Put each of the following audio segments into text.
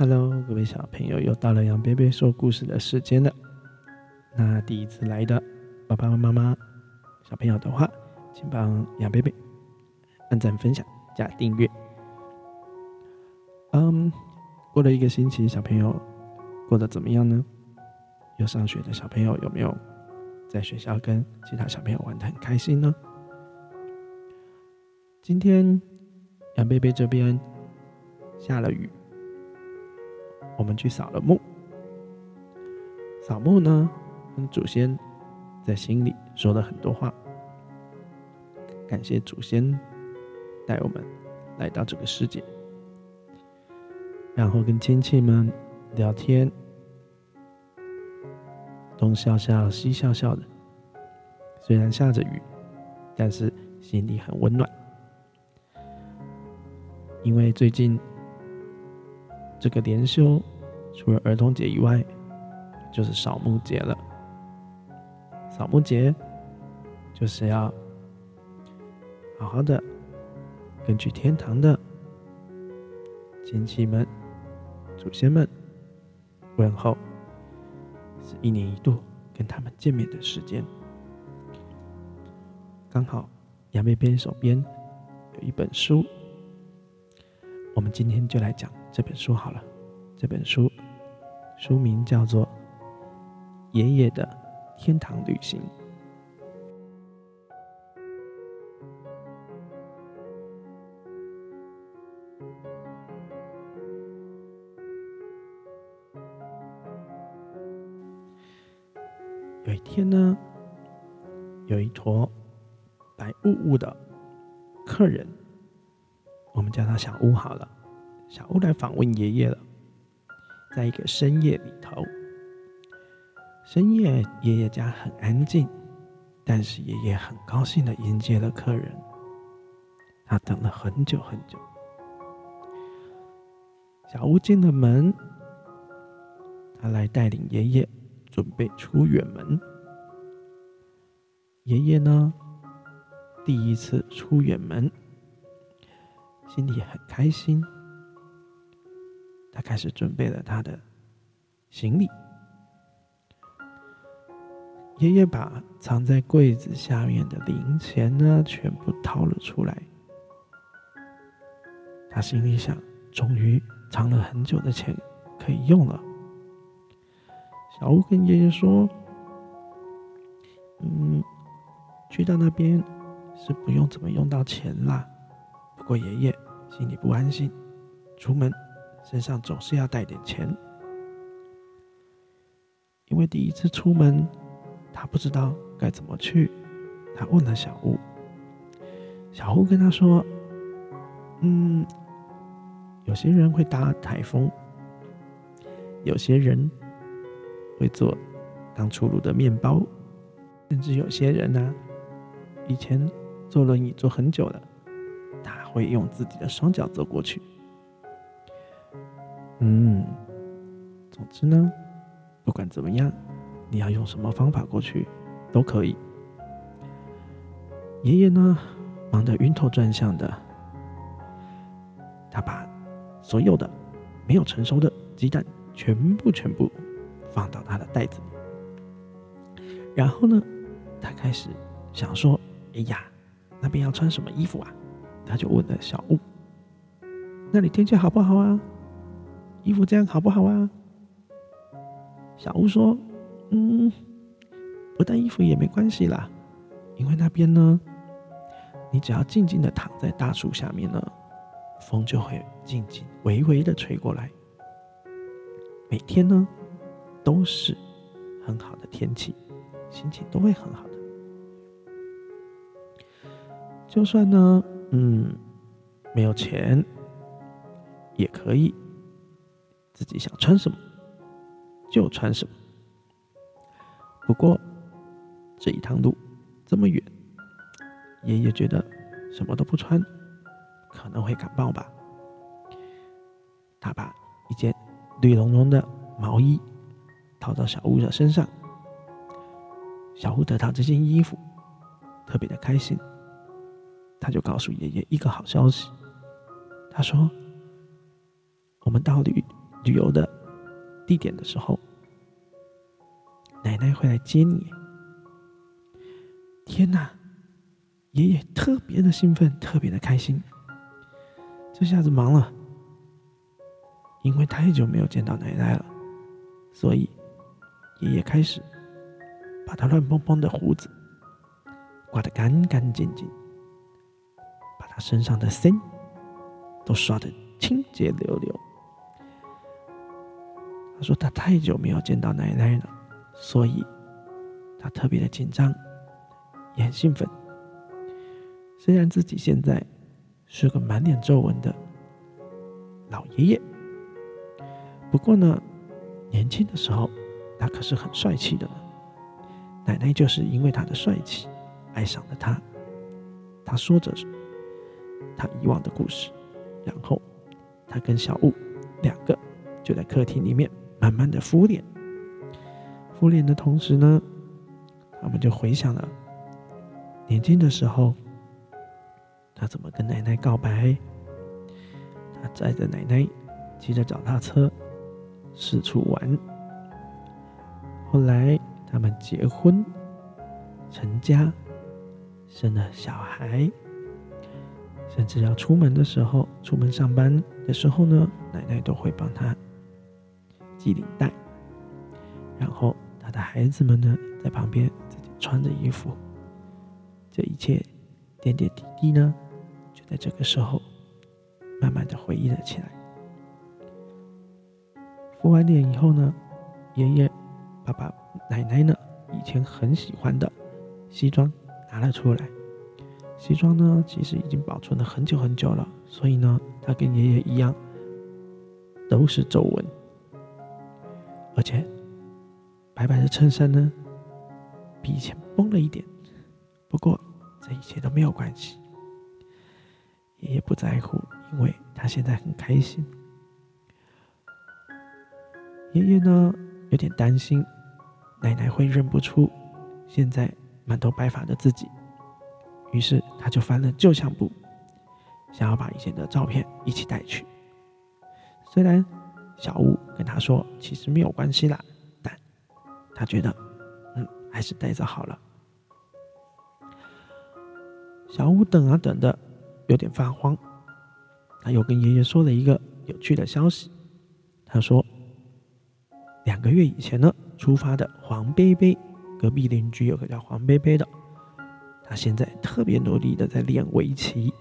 Hello，各位小朋友，又到了杨贝贝说故事的时间了。那第一次来的爸爸妈妈、小朋友的话，请帮杨贝贝按赞、分享、加订阅。嗯，过了一个星期，小朋友过得怎么样呢？有上学的小朋友有没有在学校跟其他小朋友玩的很开心呢？今天杨贝贝这边下了雨。我们去扫了墓，扫墓呢，跟祖先在心里说了很多话，感谢祖先带我们来到这个世界，然后跟亲戚们聊天，东笑笑西笑笑的，虽然下着雨，但是心里很温暖，因为最近。这个连休，除了儿童节以外，就是扫墓节了。扫墓节就是要好好的根据天堂的亲戚们、祖先们问候，是一年一度跟他们见面的时间。刚好杨贝贝手边有一本书，我们今天就来讲。这本书好了，这本书书名叫做《爷爷的天堂旅行》。有一天呢，有一坨白雾雾的客人，我们叫他小乌好了。小乌来访问爷爷了，在一个深夜里头，深夜爷爷家很安静，但是爷爷很高兴的迎接了客人。他等了很久很久，小乌进了门，他来带领爷爷准备出远门。爷爷呢，第一次出远门，心里很开心。他开始准备了他的行李。爷爷把藏在柜子下面的零钱呢，全部掏了出来。他心里想：终于藏了很久的钱可以用了。小乌跟爷爷说：“嗯，去到那边是不用怎么用到钱啦。不过爷爷心里不安心，出门。”身上总是要带点钱，因为第一次出门，他不知道该怎么去。他问了小乌，小乌跟他说：“嗯，有些人会搭台风，有些人会做刚出炉的面包，甚至有些人呢，以前坐轮椅坐很久了，他会用自己的双脚走过去。”嗯，总之呢，不管怎么样，你要用什么方法过去都可以。爷爷呢，忙得晕头转向的，他把所有的没有成熟的鸡蛋全部全部放到他的袋子里，然后呢，他开始想说：“哎呀，那边要穿什么衣服啊？”他就问了小屋：“那里天气好不好啊？”衣服这样好不好啊？小乌说：“嗯，不带衣服也没关系啦，因为那边呢，你只要静静的躺在大树下面呢，风就会静静微微的吹过来。每天呢，都是很好的天气，心情都会很好的。就算呢，嗯，没有钱，也可以。”自己想穿什么就穿什么。不过这一趟路这么远，爷爷觉得什么都不穿可能会感冒吧。他把一件绿茸茸的毛衣套到小乌的身上。小乌得到这件衣服，特别的开心。他就告诉爷爷一个好消息，他说：“我们到底。”旅游的地点的时候，奶奶会来接你。天哪！爷爷特别的兴奋，特别的开心。这下子忙了，因为太久没有见到奶奶了，所以爷爷开始把他乱蓬蓬的胡子刮得干干净净，把他身上的森都刷得清洁溜溜。他说他太久没有见到奶奶了，所以他特别的紧张，也很兴奋。虽然自己现在是个满脸皱纹的老爷爷，不过呢，年轻的时候他可是很帅气的呢。奶奶就是因为他的帅气爱上了他。他说着他以往的故事，然后他跟小雾两个就在客厅里面慢慢的敷脸。敷脸的同时呢，他们就回想了年轻的时候。他怎么跟奶奶告白？他载着奶奶，骑着脚踏车四处玩。后来他们结婚、成家、生了小孩，甚至要出门的时候，出门上班的时候呢，奶奶都会帮他系领带。然后他的孩子们呢，在旁边自己穿着衣服。这一切点点滴滴呢？就在这个时候，慢慢的回忆了起来。敷完脸以后呢，爷爷、爸爸、奶奶呢，以前很喜欢的西装拿了出来。西装呢，其实已经保存了很久很久了，所以呢，他跟爷爷一样，都是皱纹，而且白白的衬衫呢，比以前崩了一点。不过这一切都没有关系。爷爷不在乎，因为他现在很开心。爷爷呢，有点担心奶奶会认不出现在满头白发的自己，于是他就翻了旧相簿，想要把以前的照片一起带去。虽然小吴跟他说其实没有关系啦，但他觉得，嗯，还是带着好了。小吴等啊等的。有点发慌，他又跟爷爷说了一个有趣的消息。他说，两个月以前呢，出发的黄贝贝，隔壁邻居有个叫黄贝贝的，他现在特别努力的在练围棋。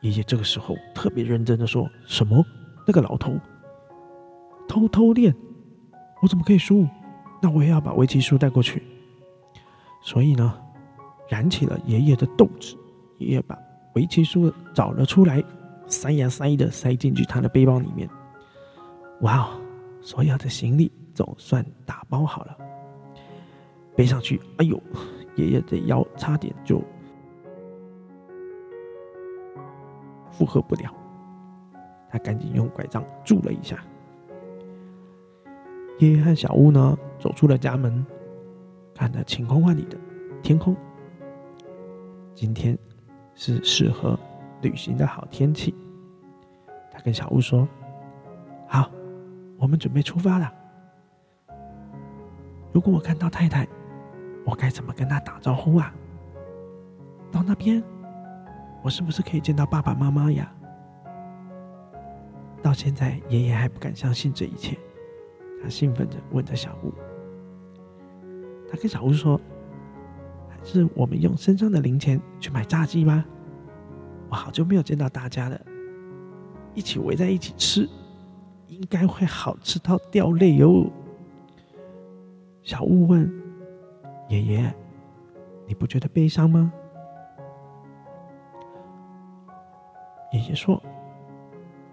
爷爷这个时候特别认真的说：“什么？那个老头偷偷练？我怎么可以输？那我也要把围棋书带过去。”所以呢，燃起了爷爷的斗志。爷爷把。围棋书找了出来，塞呀塞的塞进去他的背包里面。哇哦，所有的行李总算打包好了，背上去。哎呦，爷爷的腰差点就负荷不了，他赶紧用拐杖助了一下。爷爷和小屋呢，走出了家门，看着晴空万里的天空。今天。是适合旅行的好天气。他跟小屋说：“好，我们准备出发了。如果我看到太太，我该怎么跟她打招呼啊？到那边，我是不是可以见到爸爸妈妈呀？”到现在，爷爷还不敢相信这一切，他兴奋着问着小屋。他跟小屋说。还是我们用身上的零钱去买炸鸡吧？我好久没有见到大家了，一起围在一起吃，应该会好吃到掉泪哟。小雾问爷爷：“你不觉得悲伤吗？”爷爷说：“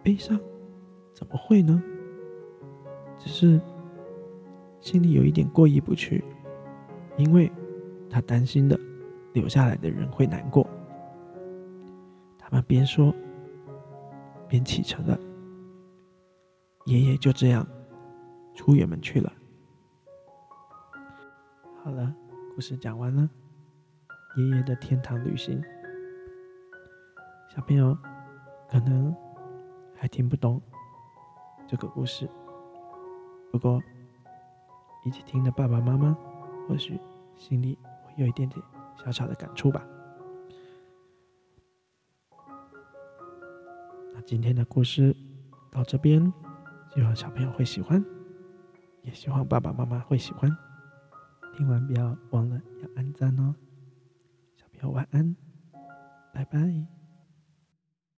悲伤？怎么会呢？只是心里有一点过意不去，因为……”他担心的，留下来的人会难过。他们边说，边启程了。爷爷就这样出远门去了。好了，故事讲完了。爷爷的天堂旅行，小朋友可能还听不懂这个故事。不过，一起听的爸爸妈妈，或许心里会有一点点小小的感触吧。那今天的故事到这边，希望小朋友会喜欢，也希望爸爸妈妈会喜欢。听完不要忘了要按赞哦。小朋友晚安，拜拜。